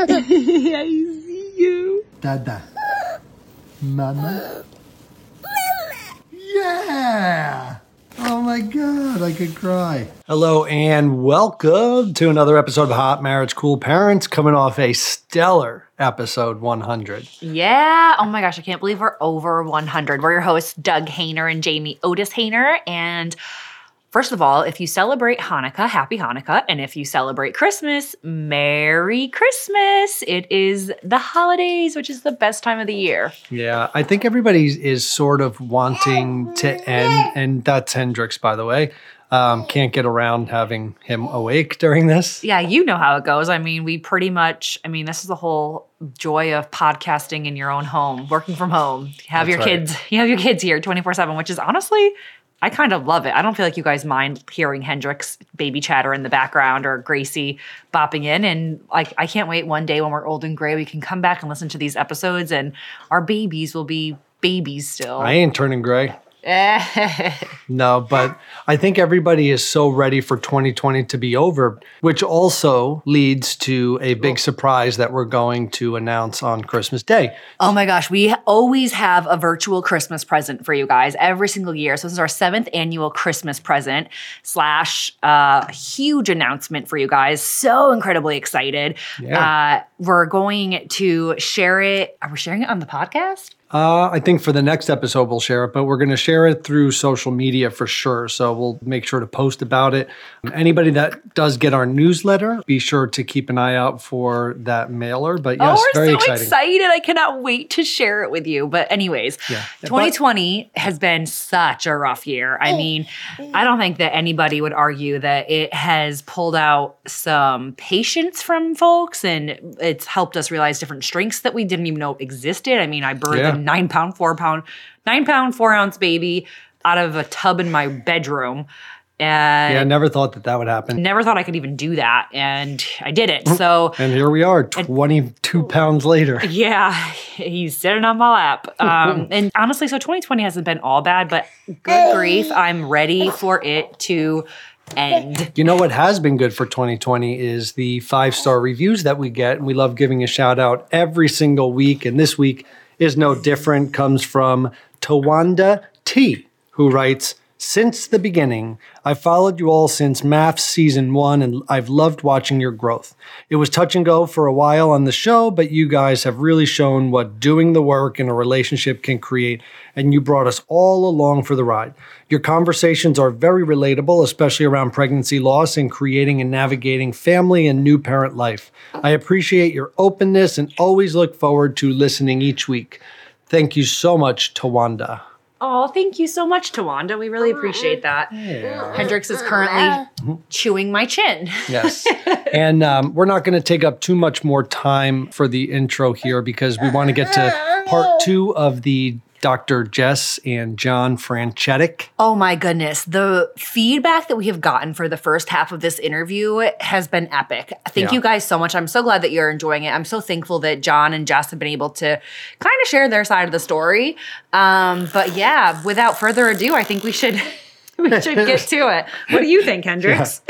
I see you. Dada. Mama. Yeah. Oh my god, I could cry. Hello and welcome to another episode of Hot Marriage Cool Parents coming off a stellar episode 100. Yeah. Oh my gosh, I can't believe we're over 100. We're your hosts, Doug Hehner and Jamie Otis Hehner. And First of all, if you celebrate Hanukkah, happy Hanukkah. And if you celebrate Christmas, Merry Christmas. It is the holidays, which is the best time of the year. Yeah, I think everybody is sort of wanting to end, and that's Hendrix, by the way. Um, can't get around having him awake during this. Yeah, you know how it goes. I mean, we pretty much, I mean, this is the whole joy of podcasting in your own home, working from home. You have That's your right. kids, you have your kids here 24 7, which is honestly, I kind of love it. I don't feel like you guys mind hearing Hendrix baby chatter in the background or Gracie bopping in. And like, I can't wait one day when we're old and gray, we can come back and listen to these episodes and our babies will be babies still. I ain't turning gray. No, but I think everybody is so ready for 2020 to be over, which also leads to a big surprise that we're going to announce on Christmas Day. Oh my gosh, we always have a virtual Christmas present for you guys every single year. So this is our seventh annual Christmas present slash uh, huge announcement for you guys. So incredibly excited. Yeah. Uh, we're going to share it. Are we sharing it on the podcast? Uh, I think for the next episode, we'll share it, but we're going to share it through social media for sure. So we'll make sure to post about it. Anybody that does get our newsletter, be sure to keep an eye out for that mailer. But yes, oh, we're very so exciting. excited. I cannot wait to share it with you. But, anyways, Yeah. 2020 has been such a rough year. I mean, I don't think that anybody would argue that it has pulled out some patience from folks and it's helped us realize different strengths that we didn't even know existed. I mean, I burned Yeah. Nine pound, four pound, nine pound, four ounce baby out of a tub in my bedroom. And Yeah, I never thought that that would happen. never thought I could even do that. And I did it. So, And here we are, 22 pounds later. Yeah, he's sitting on my lap. Um, and honestly, so 2020 hasn't been all bad, but good grief, I'm ready for it to end. You know what has been good for 2020 is the five star reviews that we get. And we love giving a shout out every single week. And this week is no different. Comes from Tawanda T, who writes, since the beginning, I've followed you all since MAFS season one, and I've loved watching your growth. It was touch and go for a while on the show, but you guys have really shown what doing the work in a relationship can create, and you brought us all along for the ride. Your conversations are very relatable, especially around pregnancy loss and creating and navigating family and new parent life. I appreciate your openness and always look forward to listening each week. Thank you so much, Tawanda. Oh, thank you so much, Tawanda. We really appreciate that. Hendrix is currently chewing my chin. Yes. and um, we're not going to take up too much more time for the intro here because we want to get to part two of the Dr. Jess and John Francetic. Oh my goodness. The feedback that we have gotten for the first half of this interview has been epic. Thank Yeah. you guys so much. I'm so glad that you're enjoying it. I'm so thankful that John and Jess have been able to kind of share their side of the story. Um, but yeah, without further ado, I think we should we should get to it. What do you think, Hendrix?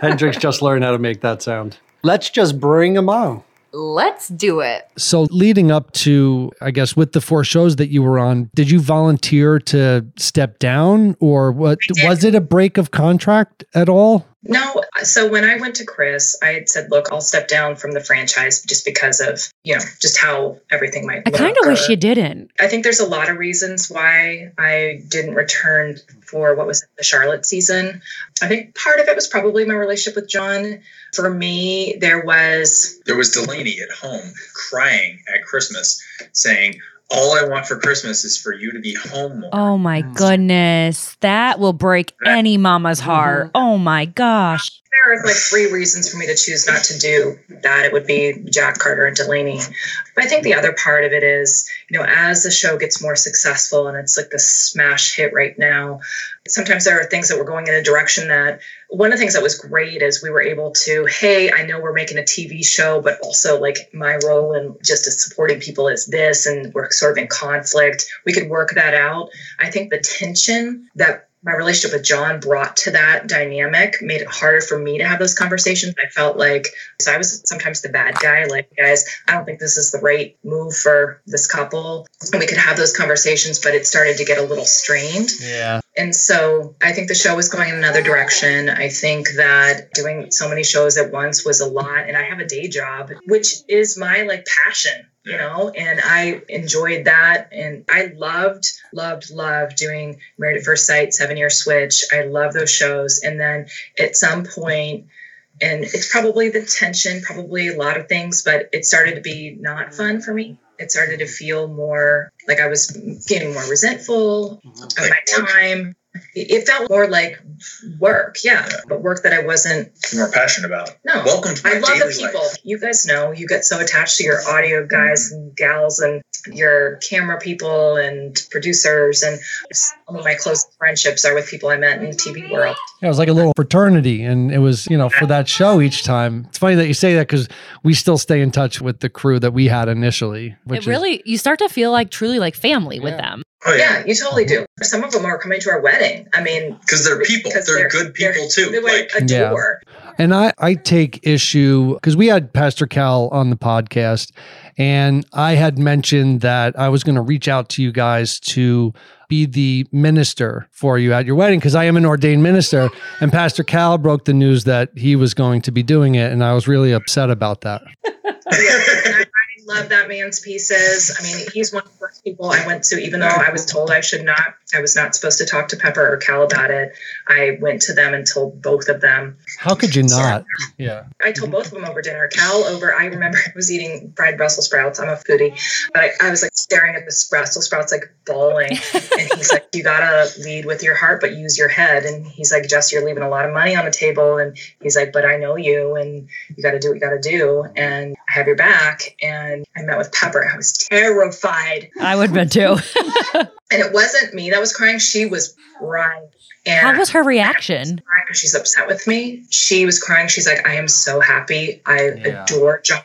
Hendrix just learned how to make that sound. Let's just bring him on. Let's do it. So, leading up to, I guess, with the four shows that you were on, did you volunteer to step down or what? Was it a break of contract at all? No, so when I went to Chris, I had said, "Look, I'll step down from the franchise just because of you know just how everything might." I kind of wish you didn't. I think there's a lot of reasons why I didn't return for what was the Charlotte season. I think part of it was probably my relationship with John. For me, there was There was Delaney at home crying at Christmas, saying, All I want for Christmas is for you to be home more. Oh my mm. goodness. That will break any mama's heart. Mm-hmm. Oh my gosh. There are like three reasons for me to choose not to do that. It would be Jack Carter and Delaney. But I think the other part of it is, you know, as the show gets more successful and it's like the smash hit right now, sometimes there are things that we're going in a direction that one of the things that was great is we were able to, hey, I know we're making a TV show, but also like my role in just as supporting people is this, and we're sort of in conflict. We could work that out. I think the tension that my relationship with John brought to that dynamic made it harder for me to have those conversations. I felt like so I was sometimes the bad guy, like guys, I don't think this is the right move for this couple. And we could have those conversations, but it started to get a little strained. Yeah. And so I think the show was going in another direction. I think that doing so many shows at once was a lot. And I have a day job, which is my like passion you know and i enjoyed that. And i loved loved loved doing married at first sight seven year switch. I love those shows. And then at some point and it's probably the tension probably a lot of things but it started to be not fun for me. It started to feel more like i was getting more resentful mm-hmm. of my time it felt more like work, yeah, but work that I wasn't more passionate about. No, welcome to my I love daily the people. life. You guys know you get so attached to your audio mm-hmm. guys and gals and your camera people and producers and some of my close friendships are with people I met in the TV world. Yeah, it was like a little fraternity, and it was you know for that show each time. It's funny that you say that because we still stay in touch with the crew that we had initially. Which It is- really, you start to feel like truly like family with them. Oh Yeah, you totally do. Some of them are coming to our wedding. I mean, because they're people. because They're, good people too. They Like would Yeah. And I, I take issue because we had Pastor Cal on the podcast, and I had mentioned that I was going to reach out to you guys to be the minister for you at your wedding because I am an ordained minister. And Pastor Cal broke the news that he was going to be doing it, and I was really upset about that. love that man's pieces. I mean, he's one of the first people I went to, even though I was told I should not. I was not supposed to talk to Pepper or Cal about it. I went to them and told both of them. How could you not? Yeah. I told both of them over dinner. Cal over. I remember I was eating fried Brussels sprouts. I'm a foodie, but I, I was like staring at the Brussels sprouts, like bawling. and he's like, "You gotta lead with your heart, but use your head." And he's like, "Jess, you're leaving a lot of money on the table." And he's like, "But I know you, and you got to do what you got to do, and I have your back." And I met with Pepper. I was terrified, I would have been too. and it wasn't me that was crying. She was crying. And How was her reaction? crying because she's upset with me. She was crying. She's like, I am so happy. I Yeah. adore John.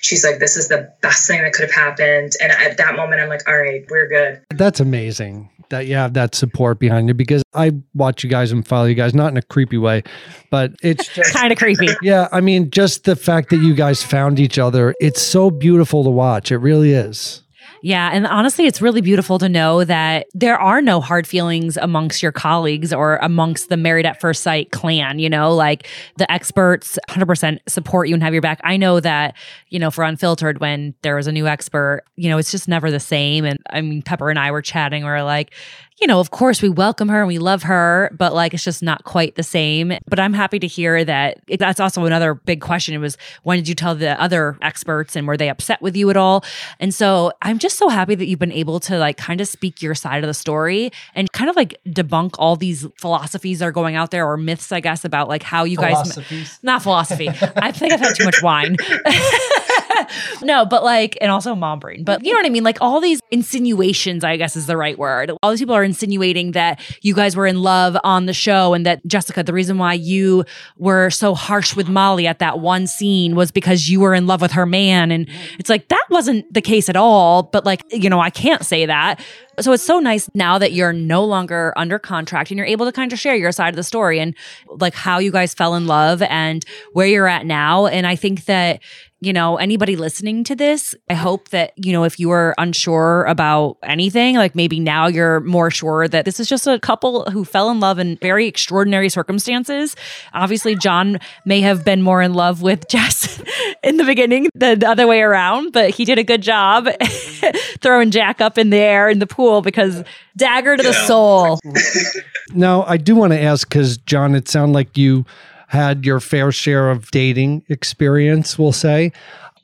She's like, this is the best thing that could have happened. And at that moment, I'm like, all right, we're good. That's amazing that you have that support behind you because I watch you guys and follow you guys, not in a creepy way, but it's just. Kind of creepy. Yeah, I mean, just the fact that you guys found each other, it's so beautiful to watch. It really is. Yeah. And honestly, it's really beautiful to know that there are no hard feelings amongst your colleagues or amongst the Married at First Sight clan. You know, like the experts 100% support you and have your back. I know that, you know, for Unfiltered, when there was a new expert, you know, it's just never the same. And I mean, Pepper and I were chatting, we are like, you know, of course we welcome her and we love her, but like it's just not quite the same. But I'm happy to hear that that's also another big question. It was when did you tell the other experts and were they upset with you at all? And so I'm just so happy that you've been able to like kind of speak your side of the story and kind of like debunk all these philosophies that are going out there or myths, I guess, about like how you guys not philosophy. I think I've had too much wine. no, but like, and also mom brain. But you know what I mean? Like all these insinuations, I guess is the right word. All these people are insinuating that you guys were in love on the show and that Jessica, the reason why you were so harsh with Molly at that one scene was because you were in love with her man. And it's like, that wasn't the case at all. But like, you know, I can't say that. So it's so nice now that you're no longer under contract and you're able to kind of share your side of the story and like how you guys fell in love and where you're at now. And I think that, you know, anybody listening to this, I hope that, you know, if you are unsure about anything, like maybe now you're more sure that this is just a couple who fell in love in very extraordinary circumstances. Obviously, John may have been more in love with Jess in the beginning than the other way around, but he did a good job throwing Jack up in the air in the pool because dagger to the soul. Now, I do want to ask because, John, it sounded like you had your fair share of dating experience, we'll say.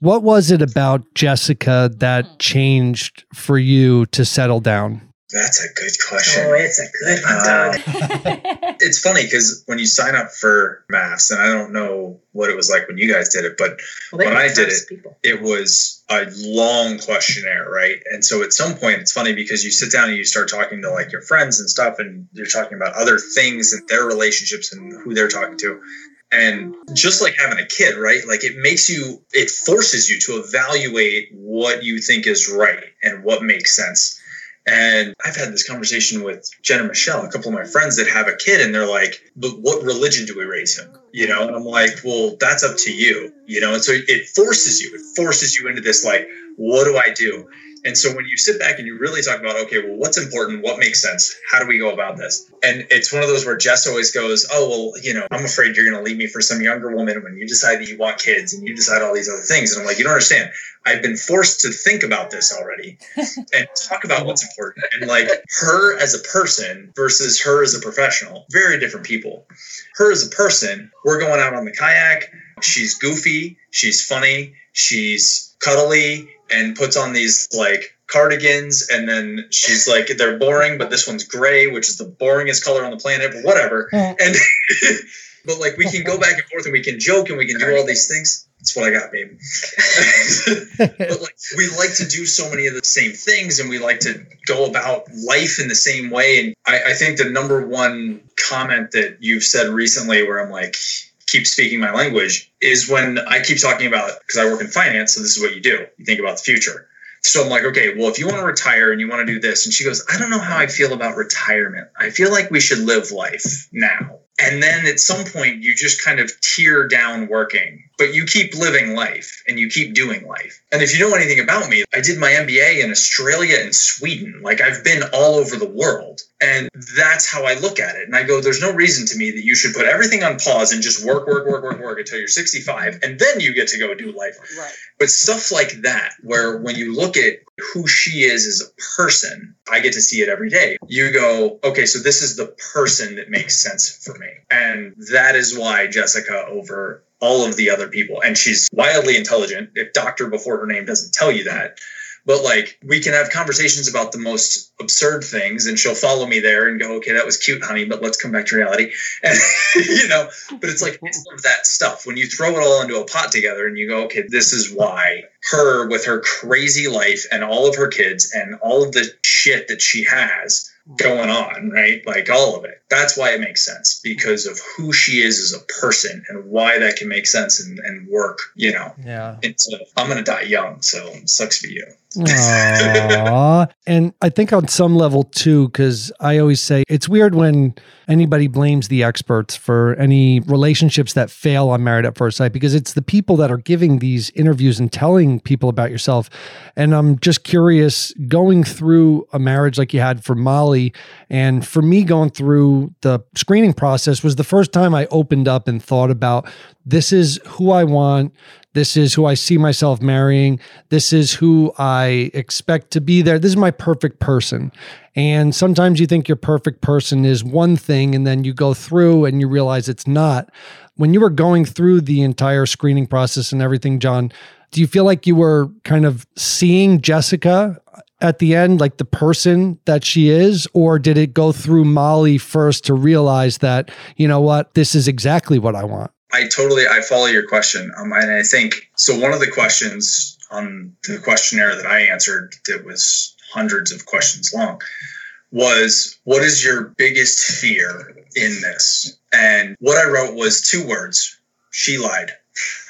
What was it about Jessica that changed for you to settle down? That's a good question. Oh, it's a good one, Uh, Doug. it's funny because when you sign up for MAFS, and I don't know what it was like when you guys did it, but Well, when I did it, people. it was a long questionnaire, right? And so at some point, it's funny because you sit down and you start talking to like your friends and stuff, and you're talking about other things and their relationships and who they're talking to. And just like having a kid, right? Like it makes you, it forces you to evaluate what you think is right and what makes sense. And I've had this conversation with Jen and Michelle, a couple of my friends that have a kid, and they're like, but what religion do we raise him? You know, and I'm like, well, that's up to you, you know? And so it forces you, it forces you into this, like, what do I do? And so when you sit back and you really talk about, okay, well, what's important? What makes sense? How do we go about this? And it's one of those where Jess always goes, oh, well, you know, I'm afraid you're going to leave me for some younger woman when you decide that you want kids and you decide all these other things. And I'm like, you don't understand. I've been forced to think about this already and talk about what's important. And like her as a person versus her as a professional, very different people. Her as a person, we're going out on the kayak. She's goofy. She's funny. She's cuddly and puts on these like cardigans and then she's like they're boring but this one's gray which is the boringest color on the planet but whatever. And but like we can go back and forth and we can joke and we can do all these things. That's what i got babe. But like we like to do so many of the same things and we like to go about life in the same way. And i, I think the number one comment that you've said recently where i'm like keep speaking my language is when I keep talking about because I work in finance, so this is what you do. You think about the future. So I'm like, okay, well, if you want to retire and you want to do this, and she goes, I don't know how I feel about retirement. I feel like we should live life now. And then at some point, you just kind of tear down working, but you keep living life and you keep doing life. And if you know anything about me, I did my MBA in Australia and Sweden. Like I've been all over the world. And that's how I look at it. And I go, there's no reason to me that you should put everything on pause and just work, work, work, work, work until you're 65. And then you get to go do life. Right. But stuff like that, where when you look at who she is as a person, I get to see it every day. You go, okay, so this is the person that makes sense for me. And that is why Jessica over all of the other people. And she's wildly intelligent. If doctor before her name doesn't tell you that, but like we can have conversations about the most absurd things and she'll follow me there and go okay that was cute honey but let's come back to reality. And you know but it's like it's that stuff. When you throw it all into a pot together and you go okay this is why her with her crazy life and all of her kids and all of the shit that she has going on, right? Like all of it. That's why it makes sense because of who she is as a person and why that can make sense and, and work, you know. Yeah. It's, uh, I'm going to die young, so sucks for you. Aww. and I think on some level too, because I always say it's weird when anybody blames the experts for any relationships that fail on Married at First Sight because it's the people that are giving these interviews and telling people about yourself. And I'm just curious going through a marriage like you had for Molly, and for me going through the screening process was the first time I opened up and thought about this is who I want this is who I see myself marrying. This is who I expect to be there. This is my perfect person. And sometimes you think your perfect person is one thing, and then you go through and you realize it's not. When you were going through the entire screening process and everything, John, do you feel like you were kind of seeing Jessica at the end, like the person that she is? Or did it go through Molly first to realize that, you know what, this is exactly what I want? I totally I follow your question. Um, and I think so. One of the questions on the questionnaire that I answered that was hundreds of questions long was what is your biggest fear in this? And what I wrote was two words: she lied.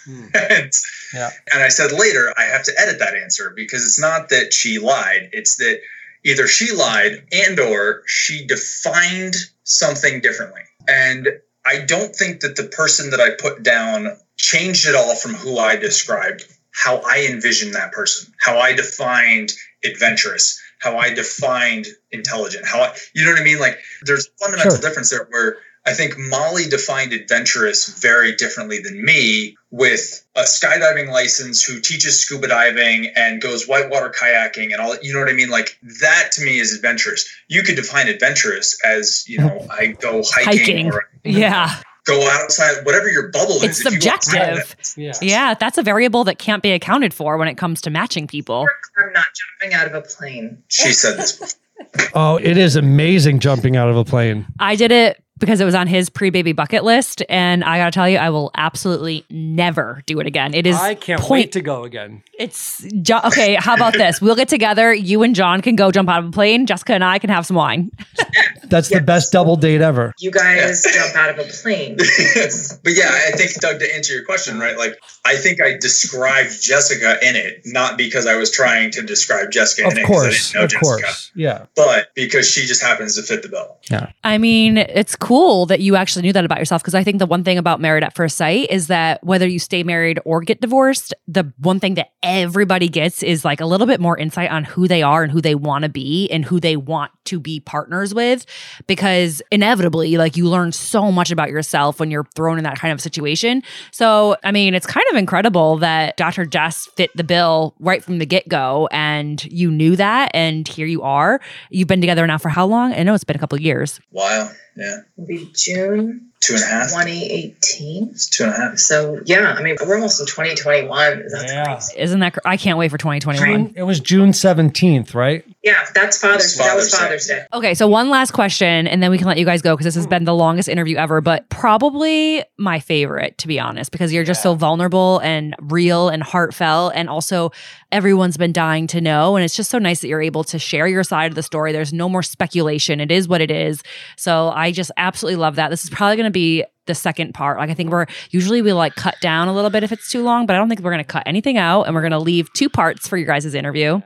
Hmm. and, yeah. and I said later I have to edit that answer because it's not that she lied; it's that either she lied and or she defined something differently. And I don't think that the person that I put down changed at all from who I described, how I envisioned that person, how I defined adventurous, how I defined intelligent, how I, you know what I mean? Like there's a fundamental sure. difference there where I think Molly defined adventurous very differently than me with a skydiving license who teaches scuba diving and goes whitewater kayaking and all you know what I mean? Like that to me is adventurous. You could define adventurous as, you know, I go hiking, hiking. or yeah. Go outside, whatever your bubble it's is. It's subjective. Yeah. yeah, that's a variable that can't be accounted for when it comes to matching people. I'm not jumping out of a plane. She said this Oh, it is amazing jumping out of a plane. I did it because it was on his pre-baby bucket list, and I gotta tell you, I will absolutely never do it again. It is. I can't point- wait to go again. It's okay. How about this? We'll get together. You and John can go jump out of a plane. Jessica and I can have some wine. That's the best double date ever. You guys jump out of a plane. but yeah, I think Doug, to answer your question, right? Like, I think I described Jessica in it not because I was trying to describe Jessica Of in it 'cause I course. didn't know Of Jessica, course. Yeah. but because she just happens to fit the bill. Yeah. I mean, it's cool that you actually knew that about yourself because I think the one thing about married at first sight is that whether you stay married or get divorced, the one thing that everybody gets is like a little bit more insight on who they are and who they want to be and who they want to be partners with because inevitably like you learn so much about yourself when you're thrown in that kind of situation. So, I mean, it's kind of incredible that Dr. Jess fit the bill right from the get-go and you knew that and here you are. You've been together now for how long? I know it's been a couple years. Wow. Yeah. It'll be June Two and a half. 2018. It's two and a half. So yeah, I mean we're almost in 2021. That's Yeah. crazy. Isn't that? Cr- I can't wait for 2021. June, it was June 17th, right? Yeah, that's Father's. It's that was Father's Father's Day. Okay, so one last question, and then we can let you guys go because this has been the longest interview ever, but probably my favorite, to be honest, because you're just so vulnerable and real and heartfelt. And also, everyone's been dying to know. And it's just so nice that you're able to share your side of the story. There's no more speculation. It is what it is. So I just absolutely love that. This is probably going to be the second part. Like, I think we're usually we like cut down a little bit if it's too long, but I don't think we're going to cut anything out. And we're going to leave two parts for your guys' interview.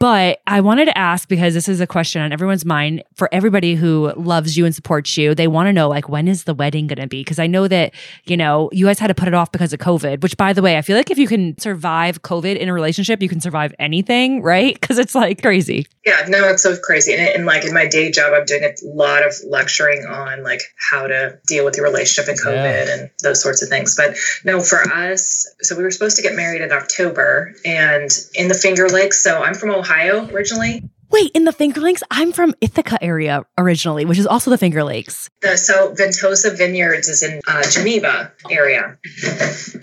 But I wanted to ask because this is a question on everyone's mind for everybody who loves you and supports you. They want to know, like, when is the wedding going to be? Because I know that, you know, you guys had to put it off because of COVID, which, by the way, I feel like if you can survive COVID in a relationship, you can survive anything, right? Because it's like crazy. Yeah, no, it's so crazy. And, and like in my day job, I'm doing a lot of lecturing on like how to deal with your relationship and COVID and those sorts of things. But no, for us, so we were supposed to get married in October and in the Finger Lakes. So I'm from Ohio originally. Wait, in the Finger Lakes, I'm from Ithaca area originally, which is also the Finger Lakes. The, so Ventosa Vineyards is in uh, Geneva area.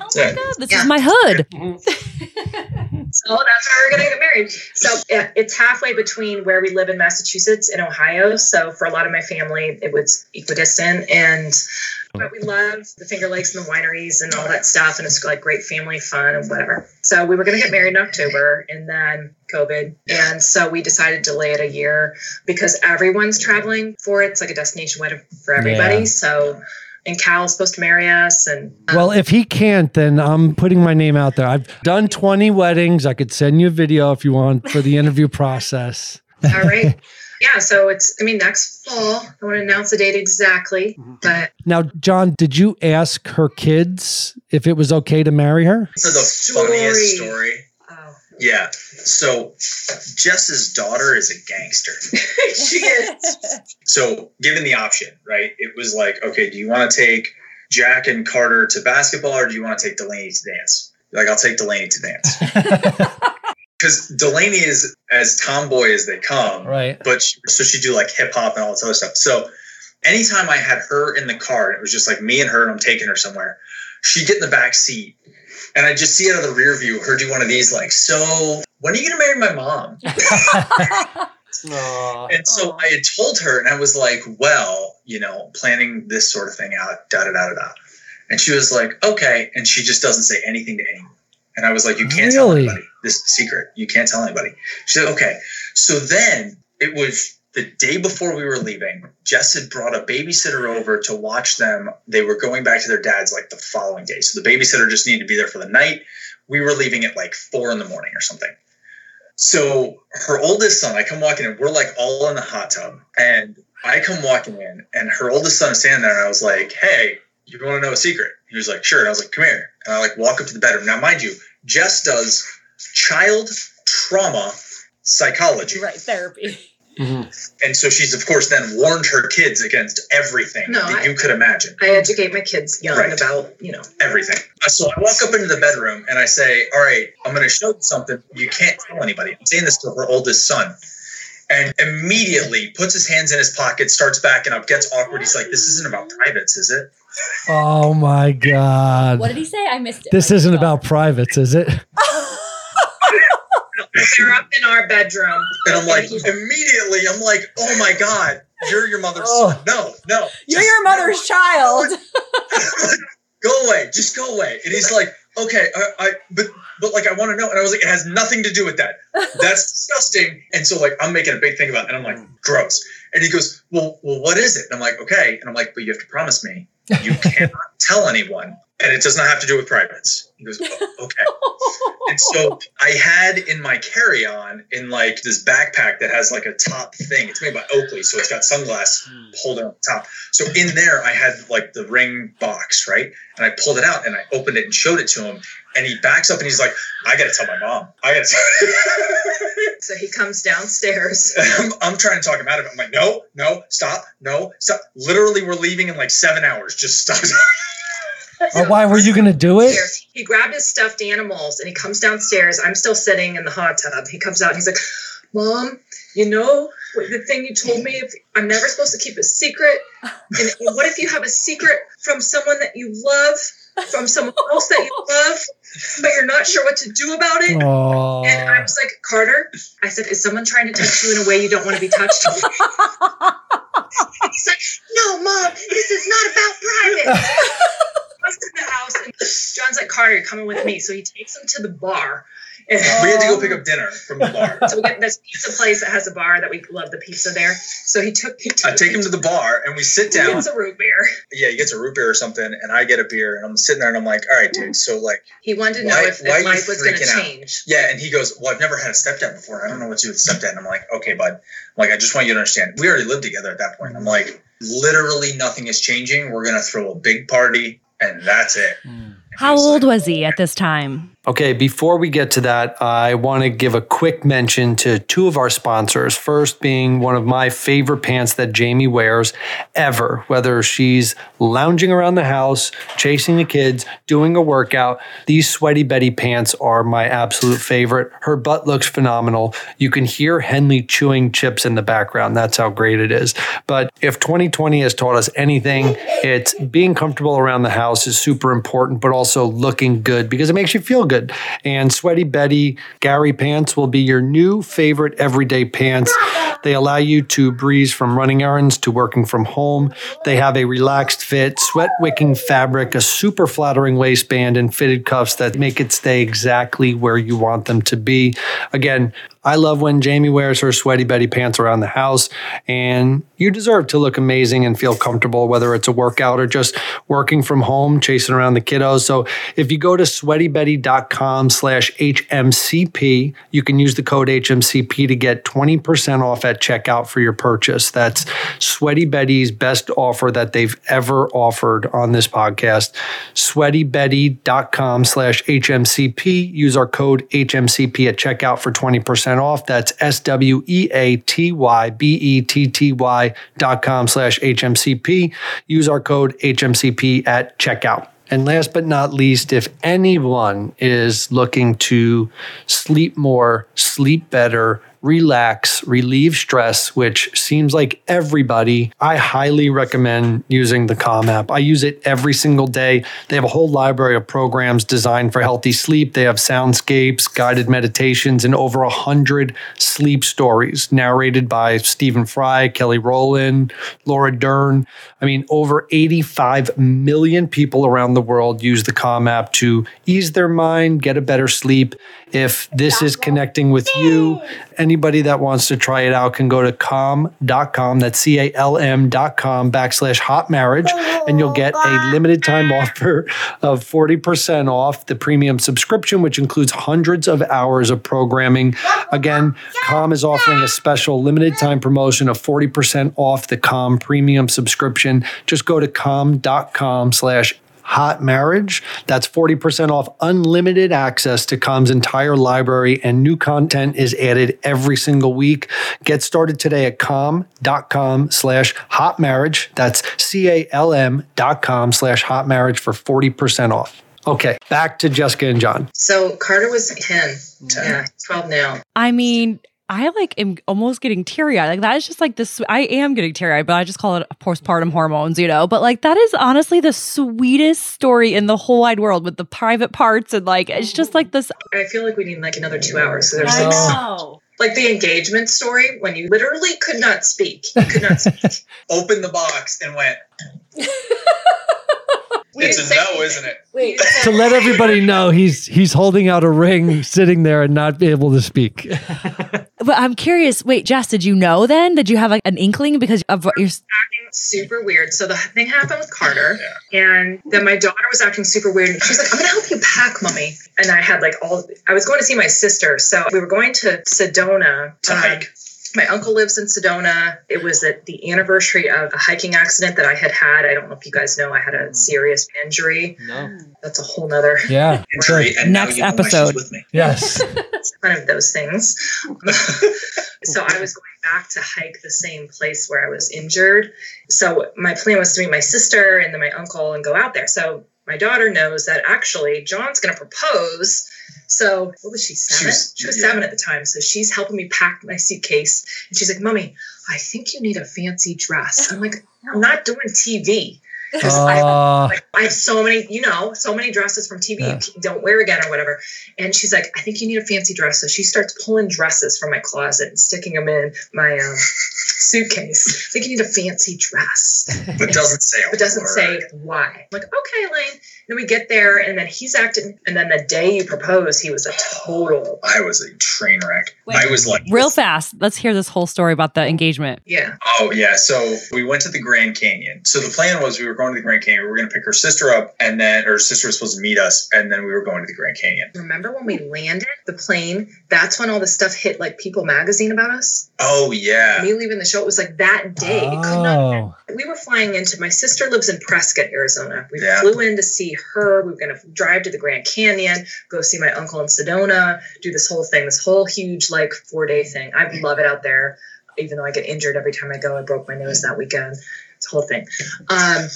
Oh Yeah. God, this Yeah. is my hood. So that's where we're going to get married. So yeah, it's halfway between where we live in Massachusetts and Ohio. So for a lot of my family, it was equidistant. And but we love the Finger Lakes and the wineries and all that stuff. And it's like great family fun and whatever. So we were going to get married in October and then COVID. And so we decided to delay it a year because everyone's traveling for it. It's like a destination wedding for everybody. Yeah. So, and Cal's supposed to marry us. And um, Well, if he can't, then I'm putting my name out there. I've done 20 weddings. I could send you a video if you want for the interview process. All right. Yeah, so it's I mean next fall. I want to announce the date exactly, mm-hmm. but Now, John, did you ask her kids if it was okay to marry her? For the funniest story. Oh, Yeah. So Jess's daughter is a gangster. she is. So given the option, right, it was like, okay, do you want to take Jack and Carter to basketball or do you want to take Delaney to dance? Like, I'll take Delaney to dance. Because Delaney is as tomboy as they come. Right. But she, so she'd do like hip hop and all this other stuff. So anytime I had her in the car and it was just like me and her and I'm taking her somewhere, she'd get in the back seat and I just see out of the rear view her do one of these like, so when are you gonna marry my mom? And so I had told her, and I was like, well, you know, planning this sort of thing out, da da da da da. And she was like, okay. And she just doesn't say anything to anyone. And I was like, you can't tell anybody. This secret. You can't tell anybody. She said, okay. So then it was the day before we were leaving. Jess had brought a babysitter over to watch them. They were going back to their dad's like the following day. So the babysitter just needed to be there for the night. We were leaving at like four in the morning or something. So her oldest son, I come walking in, we're like all in the hot tub. And I come walking in, and her oldest son is standing there, and I was like, Hey, you want to know a secret? He was like, Sure. And I was like, Come here. And I like walk up to the bedroom. Now, mind you, Jess does child trauma psychology. right, therapy. Mm-hmm. And so she's, of course, then warned her kids against everything No, that I- you could imagine. I educate my kids young Right. about you know. everything. Uh, so I walk up into the bedroom and I say, All right, I'm going to show you something. You can't tell anybody. I'm saying this to her oldest son. And immediately puts his hands in his pocket, starts backing up, gets awkward. He's like, This isn't about privates, is it? Oh my God. What did he say? I missed it. This isn't about privates, is it? Oh, They're up in our bedroom. And I'm like, immediately, I'm like, Oh my God, you're your mother's Oh. son. No, no. You're your mother's child. go away, just go away. And he's like, okay, I, I but but like I want to know, and I was like, it has nothing to do with that. That's disgusting. And so like I'm making a big thing about it, and I'm like, mm. gross. And he goes, well, well, what is it? And I'm like, okay. And I'm like, but you have to promise me you cannot tell anyone, and it does not have to do with privates. He goes, "Oh, okay. and so I had in my carry-on in like this backpack that has like a top thing. It's made by Oakley, so it's got sunglass holder hmm. on top. So in there, I had like the ring box, right? And I pulled it out and I opened it and showed it to him. And he backs up and he's like, "I gotta tell my mom. I gotta tell." So he comes downstairs. I'm, I'm trying to talk him out of it. I'm like, "No, no, stop, no, stop." Literally, we're leaving in like seven hours. Just stop. Oh, why were you gonna do it? He grabbed his stuffed animals and he comes downstairs. I'm still sitting in the hot tub. He comes out and he's like, Mom, you know the thing you told me? If I'm never supposed to keep a secret. And what if you have a secret from someone that you love, from someone else that you love, but you're not sure what to do about it? Oh, And I was like, Carter, I said, is someone trying to touch you in a way you don't want to be touched? He's like, no, mom, this is not about private. To the house and John's like, Carter, you're coming with me. So he takes him to the bar. We had to go pick up dinner from the bar. so we get this pizza place that has a bar that we love the pizza there. So he took, he took I take him to the bar and we sit down. he gets a root beer. Yeah, he gets a root beer or something, and I get a beer, and I'm sitting there and I'm like, all right, dude. So like, He wanted to know Why- if, if life was going to change. yeah, and he goes, well, I've never had a stepdad before. I don't know what to do with stepdad. And I'm like, okay, bud. I'm like, I just want you to understand. We already lived together at that point. I'm like, literally nothing is changing. We're gonna throw a big party, and that's it. Mm. And How old like, was he at this time? Okay, before we get to that, I want to give a quick mention to two of our sponsors. First, being one of my favorite pants that Jamie wears ever, whether she's lounging around the house, chasing the kids, doing a workout. These Sweaty Betty pants are my absolute favorite. Her butt looks phenomenal. You can hear Henley chewing chips in the background. That's how great it is. But if 2020 has taught us anything, it's being comfortable around the house is super important, but also looking good because it makes you feel good. And Sweaty Betty Gary pants will be your new favorite everyday pants. They allow you to breeze from running errands to working from home. They have a relaxed fit, sweat wicking fabric, a super flattering waistband, and fitted cuffs that make it stay exactly where you want them to be. Again, I love when Jamie wears her Sweaty Betty pants around the house, and you deserve to look amazing and feel comfortable, whether it's a workout or just working from home, chasing around the kiddos. So if you go to sweatybetty.com slash HMCP, you can use the code HMCP to get 20% off at checkout for your purchase. That's Sweaty Betty's best offer that they've ever offered on this podcast. Sweatybetty.com slash HMCP. Use our code HMCP at checkout for 20% off. That's S W E A T Y B E T T Y dot com slash HMCP. Use our code HMCP at checkout. And last but not least, if anyone is looking to sleep more, sleep better, relax, relieve stress, which seems like everybody, I highly recommend using the Calm app. I use it every single day. They have a whole library of programs designed for healthy sleep. They have soundscapes, guided meditations, and over a hundred sleep stories narrated by Stephen Fry, Kelly Rowland, Laura Dern. I mean, over 85 million people around the world use the Calm app to ease their mind, get a better sleep. If this is connecting with you, anybody that wants to try it out can go to calm.com. That's C A L M.com backslash hot marriage, and you'll get a oh, limited time offer of 40% off the premium subscription, which includes hundreds of hours of programming. Again, Calm is offering a special limited time promotion of 40% off the Calm premium subscription. Just go to calm.com slash hot marriage. That's 40% off unlimited access to Calm's entire library and new content is added every single week. Get started today at calm.com slash hot marriage. That's C-A-L-M dot com slash hot marriage for 40% off. Okay, back to Jessica and John. So Carter was 10. Yeah, 12 now. I mean, I like am almost getting teary eyed. Like that is just like this. I am getting teary eyed, but I just call it postpartum hormones, you know. But like that is honestly the sweetest story in the whole wide world with the private parts and like it's just like this. I feel like we need like another two hours. So there's like, know. like the engagement story when you literally could not speak. You could not speak. Opened the box and went. We it's a no, anything. isn't it? Wait. to let everybody know he's he's holding out a ring sitting there and not be able to speak. But I'm curious. Wait, Jess, did you know then? Did you have like an inkling because of what you're? acting super weird. So the thing happened with Carter, and then my daughter was acting super weird. And she's like, "I'm gonna help you pack, mommy." And I had like all. I was going to see my sister, so we were going to Sedona To um, hike. My uncle lives in Sedona. It was at the anniversary of a hiking accident that I had had. I don't know if you guys know. I had a hmm. serious injury. No. That's a whole nother Yeah. Injury, and now Next you know why she's episode. with me. Yes. kind of those things. so I was going back to hike the same place where I was injured. So my plan was to meet my sister and then my uncle and go out there. So my daughter knows that actually John's going to propose. So what was she seven? was- She was, yeah. seven at the time. So she's helping me pack my suitcase, and she's like, "Mommy, I think you need a fancy dress." I'm like, "I'm not doing TV." 'Cause I- Uh, like, I have so many, you know, so many dresses from TV Yeah. you don't wear again or whatever. And she's like, I think you need a fancy dress. So she starts pulling dresses from my closet and sticking them in my um, suitcase. I think you need a fancy dress. But doesn't say. a But doesn't word. say why. I'm like, okay, Elaine. Then we get there, and then he's acting. And then the day you propose, he was a total. I was a train wreck. Wait. I was like Real fast. Let's hear this whole story about the engagement. Yeah. Oh yeah, so we went to the Grand Canyon. So the plan was we were going to the Grand Canyon. We were going to pick her sister up, and then her sister was supposed to meet us, and then we were going to the Grand Canyon. Remember when we landed the plane? That's when all the stuff hit like People magazine about us. Oh yeah, Me leaving the show, it was like that day. It could not oh. we were flying into my sister lives in Prescott, Arizona. We Yeah. flew in to see her. We were going to drive to the Grand Canyon, go see my uncle in Sedona, do this whole thing, this whole huge like four day thing. I love it out there, even though I get injured every time I go. I broke my nose that weekend. It's a whole thing. Um,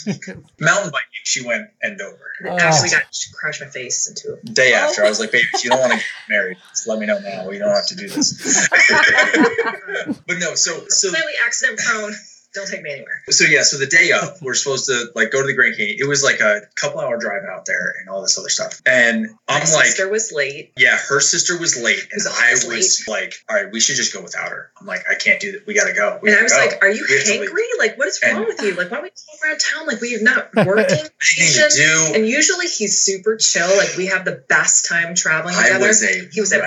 mountain biking. She went end over. Oh. Actually, got crashed my face into it. Day after, I was like, "Baby, if you don't want to get married, just let me know now. We don't have to do this." but no, so so Slightly accident prone. Don't take me anywhere. So yeah, so the day up, we're supposed to like go to the Grand Canyon. It was like a couple hour drive out there and all this other stuff. And I'm like, sister was late. yeah, her sister was late, and Was I always was like, all right, we should just go without her. I'm like, I can't do that. We gotta go. We And I gotta was go. like, Are you We have to leave. hangry? Like, what is And- wrong with you? Like, why don't we go around town? Like, we're not working. Anything to do. And usually he's super chill. Like we have the best time traveling I together. was a he was a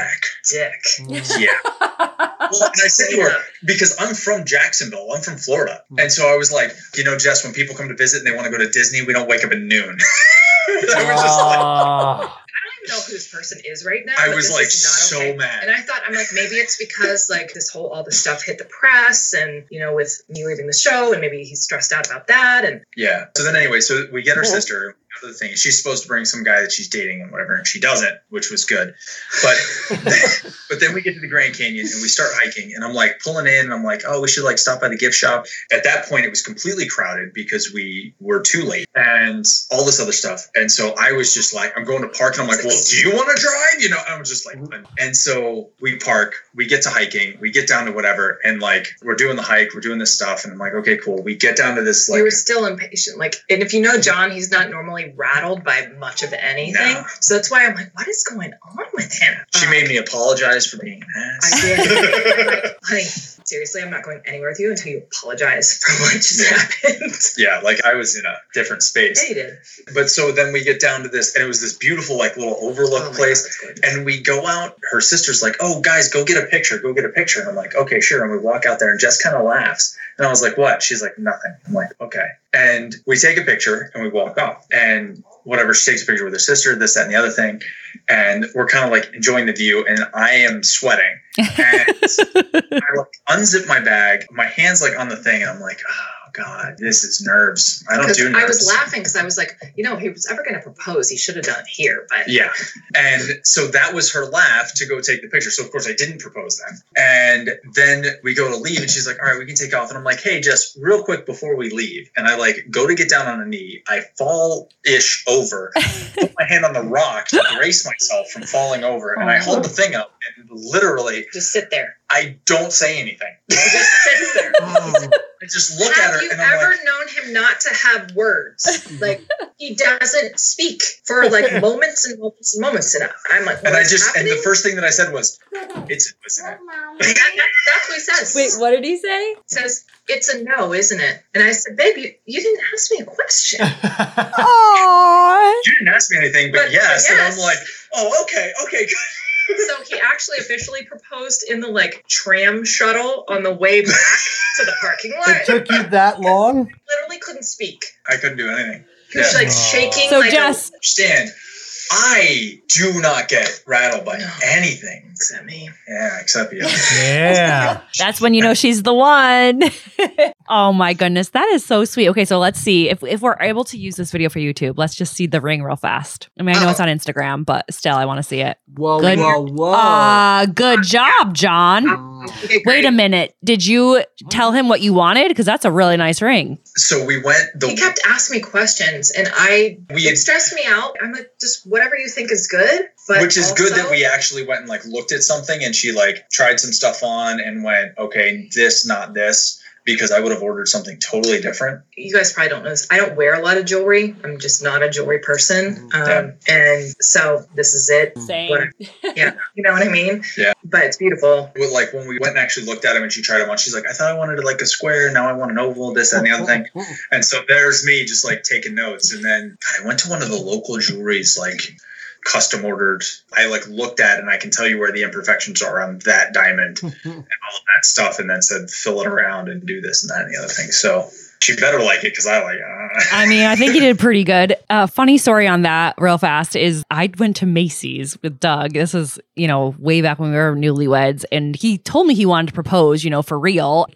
dick. Yeah. Well, and I said to her because I'm from Jacksonville. I'm from Florida, and so I was like, you know, Jess, when people come to visit and they want to go to Disney, we don't wake up at noon. I was just like, Ah. I don't even know who this person is right now. I was like so okay. mad. And I thought, I'm like, maybe it's because like this whole all the stuff hit the press, and you know, with me leaving the show, and maybe he's stressed out about that. And Yeah. So then anyway, so we get her Cool. sister. The thing. She's supposed to bring some guy that she's dating and whatever, and she doesn't, which was good. But but then we get to the Grand Canyon and we start hiking, and I'm like pulling in, and I'm like, oh, we should like stop by the gift shop. At that point, it was completely crowded because we were too late and all this other stuff. And so I was just like, I'm going to park, and I'm like, well, do you want to drive? You know, I was just like, mm-hmm. and so we park, we get to hiking, we get down to whatever, and like we're doing the hike, we're doing this stuff, and I'm like, okay, cool. We get down to this like you were still impatient. Like, and if you know John, he's not normally rattled by much of anything. No. So that's why I'm like, what is going on with him? She Um, made me apologize for being an ass. I did. Honey, seriously, I'm not going anywhere with you until you apologize for what just happened. yeah, like I was in a different space. Yeah, you did. But so then we get down to this, and it was this beautiful, like little overlook Oh place. God. And we go out. Her sister's like, "Oh, guys, go get a picture. Go get a picture." And I'm like, "Okay, sure." And we walk out there, and Jess kind of laughs. And I was like, "What?" She's like, "Nothing." I'm like, "Okay." And we take a picture, and we walk off. And whatever, she takes a picture with her sister, this, that, and the other thing. And we're kind of like enjoying the view, and I am sweating. And I like unzip my bag. My hands like on the thing, and I'm like, "Oh God, this is nerves. I don't do nerves." I was laughing because I was like, you know, if he was ever going to propose, he should have done it here. But Yeah. And so that was her laugh to go take the picture. So of course I didn't propose then. And then we go to leave and she's like, all right, we can take off. And I'm like, hey, just real quick before we leave. And I like go to get down on a knee. I fall ish over, put my hand on the rock to brace myself from falling over. And I hold uh-huh. the thing up and literally just sit there. I don't say anything. Just sit there. Oh. I just look at her. have you and I'm ever like, known him not to have words? Like he doesn't speak for like moments and moments and moments. And I'm like, and I "What's just, and the first thing that I said was, It's isn't it? That- that- that's what he says. Wait, what did he say? He says, it's a no, isn't it? And I said, babe, you, you didn't ask me a question. Aww. You didn't ask me anything, but, But- yes. but And I'm like, oh, okay, okay, good. So he actually officially proposed in the like tram shuttle on the way back to the parking lot. It took you that long? Literally couldn't speak. I couldn't do anything. He was Yeah. like shaking. So like a- Jess, Understand? I do not get rattled by No. anything. except me. Yeah, except you. Yeah. that's when you know she's the one. oh my goodness, that is so sweet. Okay, so let's see if if we're able to use this video for YouTube. Let's just see the ring real fast. I mean, I know it's on Instagram, but still, I want to see it. Whoa, Good. whoa, whoa. Ah, good job, John. Okay, Wait a minute. Did you tell him what you wanted? Because that's a really nice ring. So we went the He kept asking me questions, and I we had it stressed me out. I'm like, just whatever you think is good. But which is good that we actually went and like looked at something and she like tried some stuff on and went okay this not this because i would have ordered something totally different you guys probably don't know this. I don't wear a lot of jewelry. I'm just not a jewelry person. Um, Yeah. And so this is it. Same. What- Yeah. You know what I mean? Yeah. But it's beautiful. Well, like when we went and actually looked at them and she tried them on she's like i thought i wanted like a square now i want an oval this that, and the other thing and so there's me just like taking notes and then God, i went to one of the local jewelries like custom ordered i like looked at and i can tell you where the imperfections are on that diamond and all of that stuff and then said fill it around and do this and that and the other thing. So she better like it because i like it I mean, I think you did pretty good. Uh, funny story on that, real fast, is I went to Macy's with Doug. This is, you know, way back when we were newlyweds. And he told me he wanted to propose, you know, for real.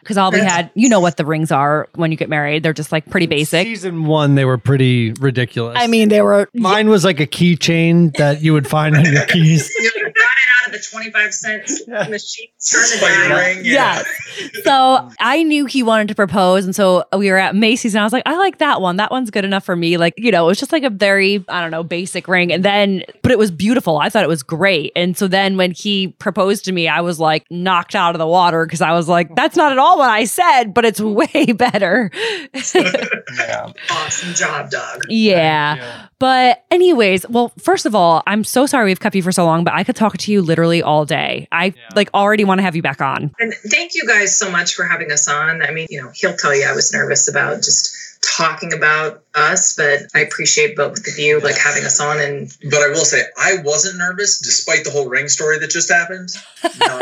Because all we had, you know what the rings are when you get married. They're just like pretty basic. Season one, they were pretty ridiculous. I mean, they were. mine was like a keychain that you would find on your keys. the 25 cent machine. Turn it Spike down. ring, yeah. Yes. So I knew he wanted to propose. And so we were at Macy's and I was like, I like that one. That one's good enough for me. Like, you know, it was just like a very, I don't know, basic ring. And then, but it was beautiful. I thought it was great. And so then when he proposed to me, I was like knocked out of the water because I was like, that's not at all what I said, but it's way better. Yeah. Awesome job, Doug. yeah. But, anyways, well, first of all, I'm so sorry we've kept you for so long, but I could talk to you literally all day. I like already want to have you back on. And thank you guys so much for having us on. I mean, you know, he'll tell you I was nervous about just talking about us, but I appreciate both of you like having us on and But I will say, I wasn't nervous despite the whole ring story that just happened. No,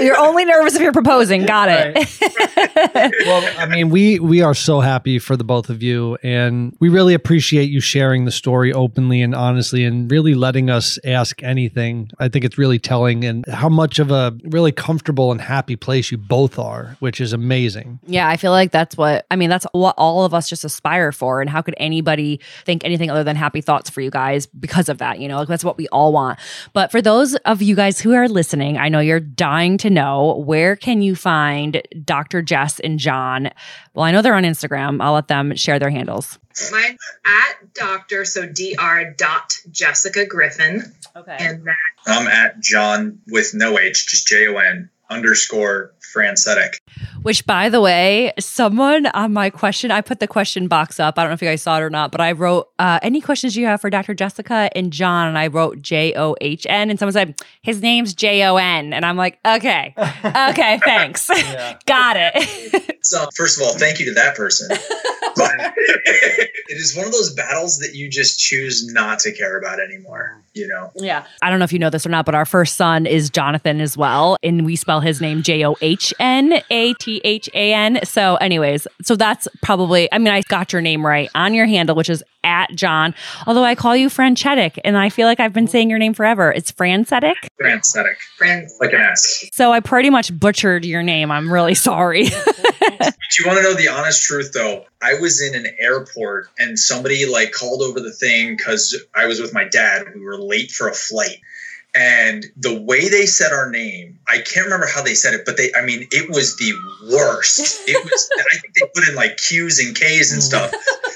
You're only nervous if you're proposing. Got it. Well, I mean, we we are so happy for the both of you, and we really appreciate you sharing the story openly and honestly, and really letting us ask anything. I think it's really telling, and how much of a really comfortable and happy place you both are, which is amazing. yeah, I feel like that's what I mean. That's what all of us just aspire for. And how could anybody think anything other than happy thoughts for you guys because of that? You know, like that's what we all want. But for those of you guys who are listening, I know you're dying to know where can you find Dr. Jess and Jon? Well, I know they're on Instagram. I'll let them share their handles. mine's at doctor, so dr dot Jessica Griffin. Okay. And that I'm at Jon with no H, just J O N underscore Francetic. Which, by the way, someone on my question, I put the question box up. I don't know if you guys saw it or not, but I wrote, uh, any questions you have for Dr. Jessica and John? And I wrote J O H N. And someone said, his name's J O N. And I'm like, okay, okay, thanks. Got it. So, first of all, thank you to that person. But it is one of those battles that you just choose not to care about anymore, you know? yeah. I don't know if you know this or not, but our first son is Jonathan as well. And we spell his name J O H N A T H A N. So, anyways, so that's probably, I mean, I got your name right on your handle, which is at Jon. Although I call you Franchetic, and I feel like I've been saying your name forever. It's Francetic. Francetic, friends. like an S. So I pretty much butchered your name. I'm really sorry. Do you want to know the honest truth though? I was in an airport and somebody like called over the thing because I was with my dad. We were late for a flight. And the way they said our name, I can't remember how they said it, but they, I mean, it was the worst. It was, I think they put in like Q's and K's and stuff.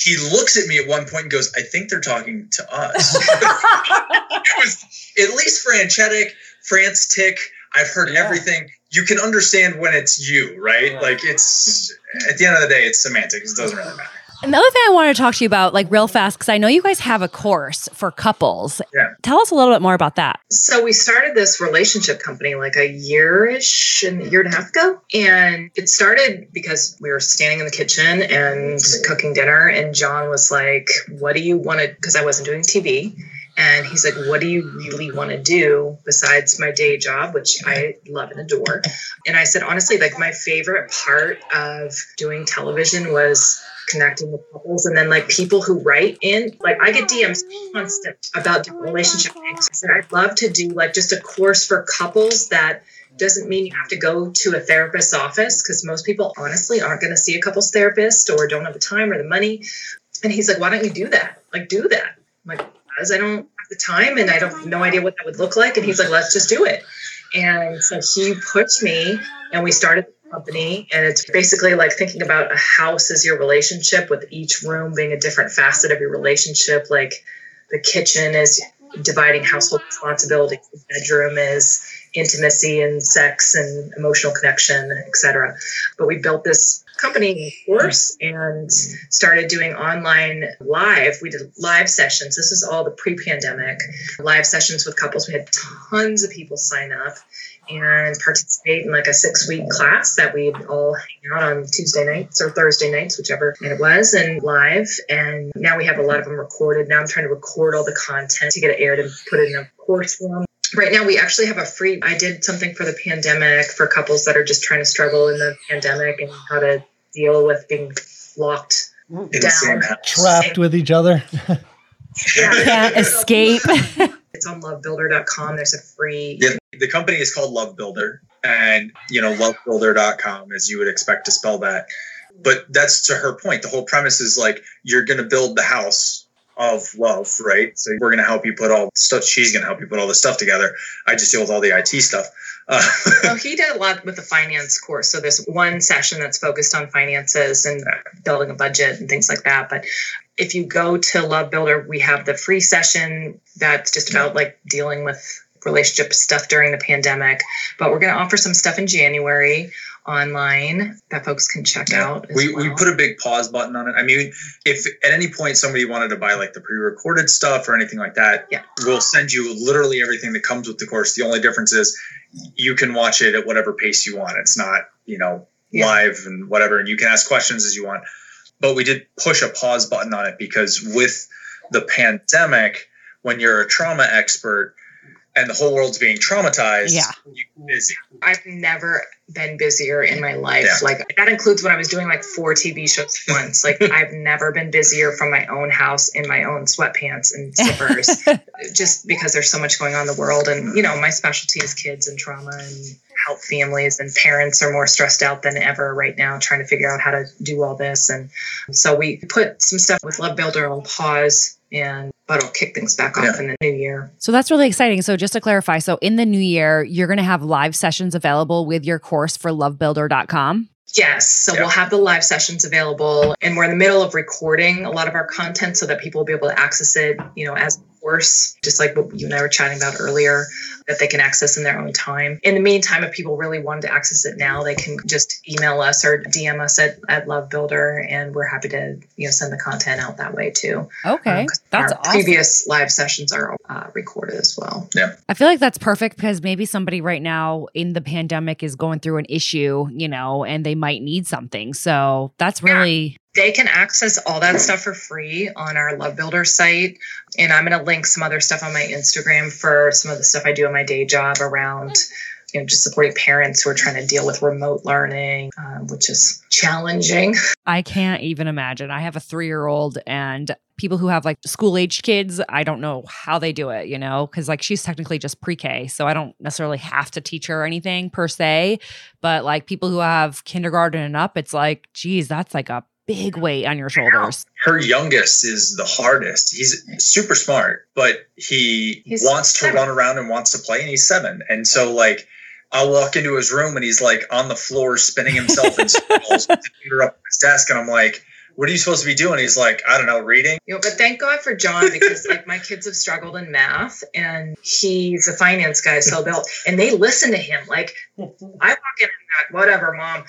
He looks at me at one point and goes, I think they're talking to us. it was at least Franchetic, France Tick. I've heard Yeah. everything. You can understand when it's you, right? Yeah. Like it's at the end of the day, it's semantics. It doesn't really matter. Another thing I want to talk to you about, like real fast, because I know you guys have a course for couples. Yeah. Tell us a little bit more about that. So we started this relationship company like a year-ish and a year and a half ago. And it started because we were standing in the kitchen and cooking dinner. And Jon was like, What do you want to because I wasn't doing TV. And he's like, What do you really want to do besides my day job, which I love and adore? And I said, honestly, like my favorite part of doing television was connecting with couples and then like people who write in like i get dms constant about different relationship things. And i'd love to do like just a course for couples that doesn't mean you have to go to a therapist's office because most people honestly aren't going to see a couples therapist or don't have the time or the money. And he's like why don't you do that? Like do that. I'm like because i don't have the time and i don't have no idea what that would look like. And he's like let's just do it. And so he pushed me and we started company and it's basically like thinking about a house as your relationship with each room being a different facet of your relationship like the kitchen is dividing household responsibilities the bedroom is intimacy and sex and emotional connection etc but we built this company course and started doing online live we did live sessions this is all the pre-pandemic live sessions with couples we had tons of people sign up and participate in like a six week class that we'd all hang out on Tuesday nights or Thursday nights, whichever it was, and live. And now we have a lot of them recorded. Now I'm trying to record all the content to get it aired and put it in a course form. Right now, we actually have a free. I did something for the pandemic for couples that are just trying to struggle in the pandemic and how to deal with being locked In the same down. house. Trapped with each other. Yeah. Can't escape. It's on lovebuilder.com. There's a free. Yeah, the company is called Love Builder, and you know, lovebuilder.com, as you would expect to spell that. But that's to her point. The whole premise is like you're going to build the house of love, right? So we're going to help you put all stuff. She's going to help you put all the stuff together. I just deal with all the IT stuff. Uh, Well, he did a lot with the finance course. So there's one session that's focused on finances and building a budget and things like that. But if you go to Love Builder, we have the free session that's just about like dealing with relationship stuff during the pandemic. But we're going to offer some stuff in January online that folks can check out. we, we put a big pause button on it. I mean, if at any point somebody wanted to buy like the pre-recorded stuff or anything like that, Yeah. we'll send you literally everything that comes with the course. The only difference is you can watch it at whatever pace you want. It's not, you know, Yeah. live and whatever, and you can ask questions as you want. But we did push a pause button on it because with the pandemic, when you're a trauma expert and the whole world's being traumatized, Yeah. busy. I've never been busier in my life. Yeah. Like that includes when I was doing like four TV shows at once. Like I've never been busier from my own house in my own sweatpants and zippers. just because there's so much going on in the world and you know, my specialty is kids and trauma and help families and parents are more stressed out than ever right now trying to figure out how to do all this and so we put some stuff with Love Builder on pause and but it'll kick things back off Yeah. in the new year. So that's really exciting. So just to clarify, so in the new year, you're going to have live sessions available with your course for lovebuilder.com. Yes. So Yeah. we'll have the live sessions available and we're in the middle of recording a lot of our content so that people will be able to access it, you know, as a course, just like what you and I were chatting about earlier, that they can access in their own time. In the meantime, if people really wanted to access it now, they can just email us or DM us at, at Love Builder and we're happy to, you know, send the content out that way too. Okay. Um, 'cause That's our awesome. previous live sessions are uh, recorded as well. Yeah, I feel like that's perfect because maybe somebody right now in the pandemic is going through an issue, you know, and they might need something. So that's Yeah. really they can access all that stuff for free on our love builder site and i'm going to link some other stuff on my instagram for some of the stuff i do in my day job around you know just supporting parents who are trying to deal with remote learning um, which is challenging I can't even imagine. I have a three year old and people who have like school aged kids, I don't know how they do it, you know, because like she's technically just pre K. So I don't necessarily have to teach her anything per se. But like people who have kindergarten and up, it's like, geez, that's like a big weight on your shoulders. her youngest is the hardest. He's super smart, but he He's wants to seven. run around and wants to play, and he's seven. And so, like, I'll walk into his room and he's like on the floor spinning himself in circles with his finger up on his desk, and I'm like, what are you supposed to be doing? He's like, I don't know, reading. You know, but thank God for Jon because like my kids have struggled in math and he's a finance guy, so built, and they listen to him. Like I walk in and back, whatever, mom.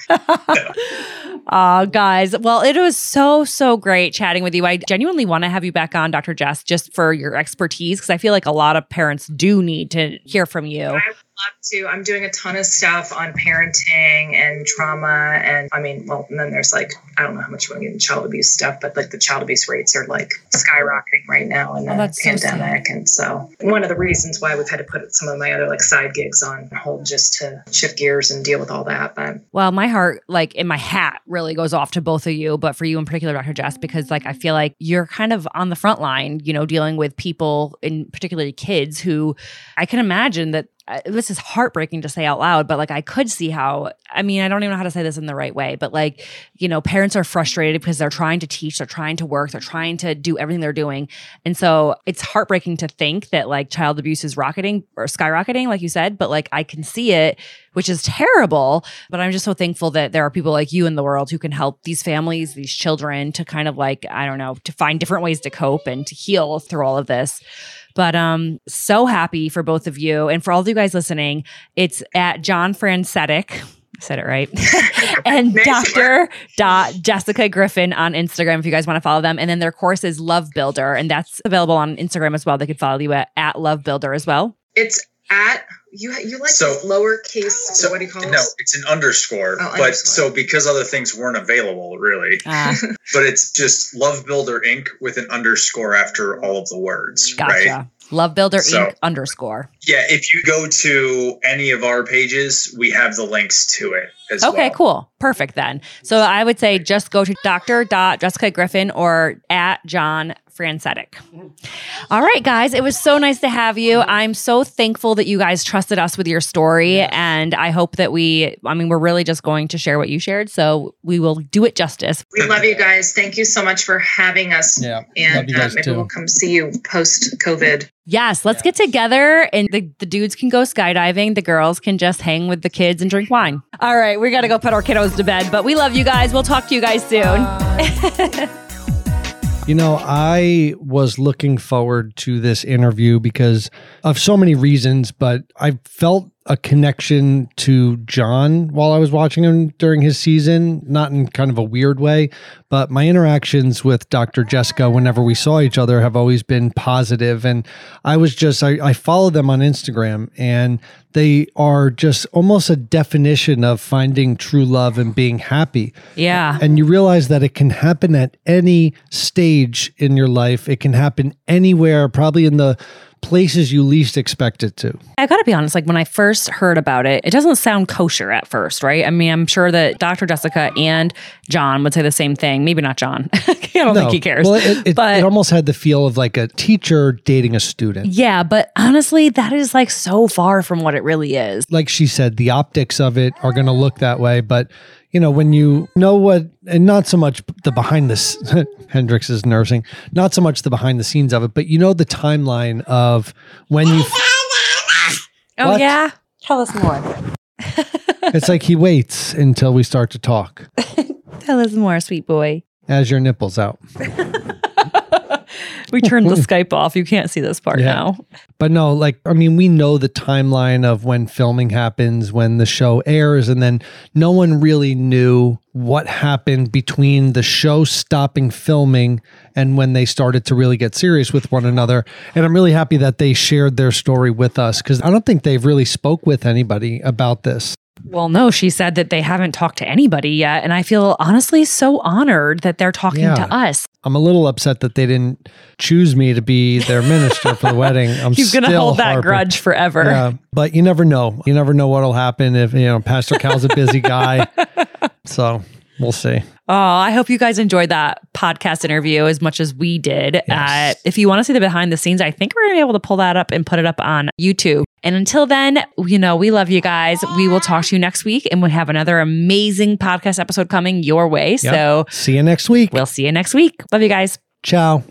Aw, guys. Well, it was so, so great chatting with you. I genuinely want to have you back on, Dr. Jess, just for your expertise, because I feel like a lot of parents do need to hear from you. I would love to. I'm doing a ton of stuff on parenting and trauma. And I mean, well, and then there's like, I don't know how much you want to get into child abuse stuff, but like the child abuse rates are like skyrocketing right now in oh, the Oh, that's so pandemic. and so one of the reasons why we've had to put some of my other like side gigs on hold just to shift gears and deal with all that. But Well, my heart, like in my hat, really goes off to both of you, but for you in particular, Dr. Jess, because like I feel like you're kind of on the front line, you know, dealing with people, and particularly kids, who I can imagine that uh, this is heartbreaking to say out loud, but like I could see how. I mean, I don't even know how to say this in the right way, but like you know, parents are frustrated because they're trying to teach, they're trying to work, they're trying to do everything they're doing, and so it's heartbreaking to think that like child abuse is rocketing or skyrocketing, like you said, but like I can see it which is terrible. But I'm just so thankful that there are people like you in the world who can help these families, these children to kind of like, I don't know, to find different ways to cope and to heal through all of this. But um, so happy for both of you. And for all of you guys listening, it's at Jon Francetic. I said it right. and Dr. Dot Jessica Griffin on Instagram if you guys want to follow them. And then their course is Love Builder, and that's available on Instagram as well. They could follow you at, at Love Builder as well. it's at you. You like So- lowercase. So what do you call it? No, it's an underscore. Oh, but underscore. so because other things weren't available, really, Uh, but it's just Love Builder Inc. with an underscore after all of the words, Gotcha. right? Love Builder So- Inc. underscore. Yeah, if you go to any of our pages, we have the links to it as Okay, well. cool. Perfect then. So I would say just go to Dr. Jessica Griffin or at Jon Francetic. All right, guys. It was so nice to have you. I'm so thankful that you guys trusted us with your story. And I hope that we, I mean, we're really just going to share what you shared. So we will do it justice. We love you guys. Thank you so much for having us. Yeah, love And you uh, guys maybe too. we'll come see you post COVID. Yes, let's get together and the, the dudes can go skydiving. The girls can just hang with the kids and drink wine. All right, we got to go put our kiddos to bed, but we love you guys. We'll talk to you guys soon. You know, I was looking forward to this interview because of so many reasons, but I felt a connection to Jon while I was watching him during his season, not in kind of a weird way, but my interactions with Dr. Jessica whenever we saw each other have always been positive. And I was just, I, I follow them on Instagram and they are just almost a definition of finding true love and being happy yeah. and you realize that it can happen at any stage in your life. It can happen anywhere, probably in the places you least expect it to. I gotta be honest, like when I first heard about it, it doesn't sound kosher at first, right? I mean, I'm sure that Dr. Jessica and Jon would say the same thing. Maybe not Jon. I don't think he cares. Well, it, it, but it almost had the feel of like a teacher dating a student. yeah, but honestly, that is like so far from what it really is. Like she said, the optics of it are going to look that way, but you know when you know what, and not so much the behind this. Hendrix is nursing, not so much the behind the scenes of it, but you know the timeline of when you. Oh, What? yeah? Tell us more. it's like he waits until we start to talk Tell us more, sweet boy. as your nipples out. We turned the hmm. Skype off. You can't see this part Yeah. now. But no, like, I mean, we know the timeline of when filming happens, when the show airs, and then no one really knew what happened between the show stopping filming and when they started to really get serious with one another. And I'm really happy that they shared their story with us because I don't think they've really spoke with anybody about this. Well, no, she said that they haven't talked to anybody yet. And I feel honestly so honored that they're talking Yeah. to us. I'm a little upset that they didn't choose me to be their minister for the wedding. I'm He's going to hold that harping. grudge forever. Yeah, but you never know. You never know what'll happen if you know Pastor Cal's a busy guy. so we'll see. Oh, I hope you guys enjoyed that podcast interview as much as we did. Yes. Uh, if you want to see the behind the scenes, I think we're going to be able to pull that up and put it up on YouTube. And until then, you know, we love you guys. We will talk to you next week and we have another amazing podcast episode coming your way. Yep. So See you next week. we'll see you next week. Love you guys. Ciao.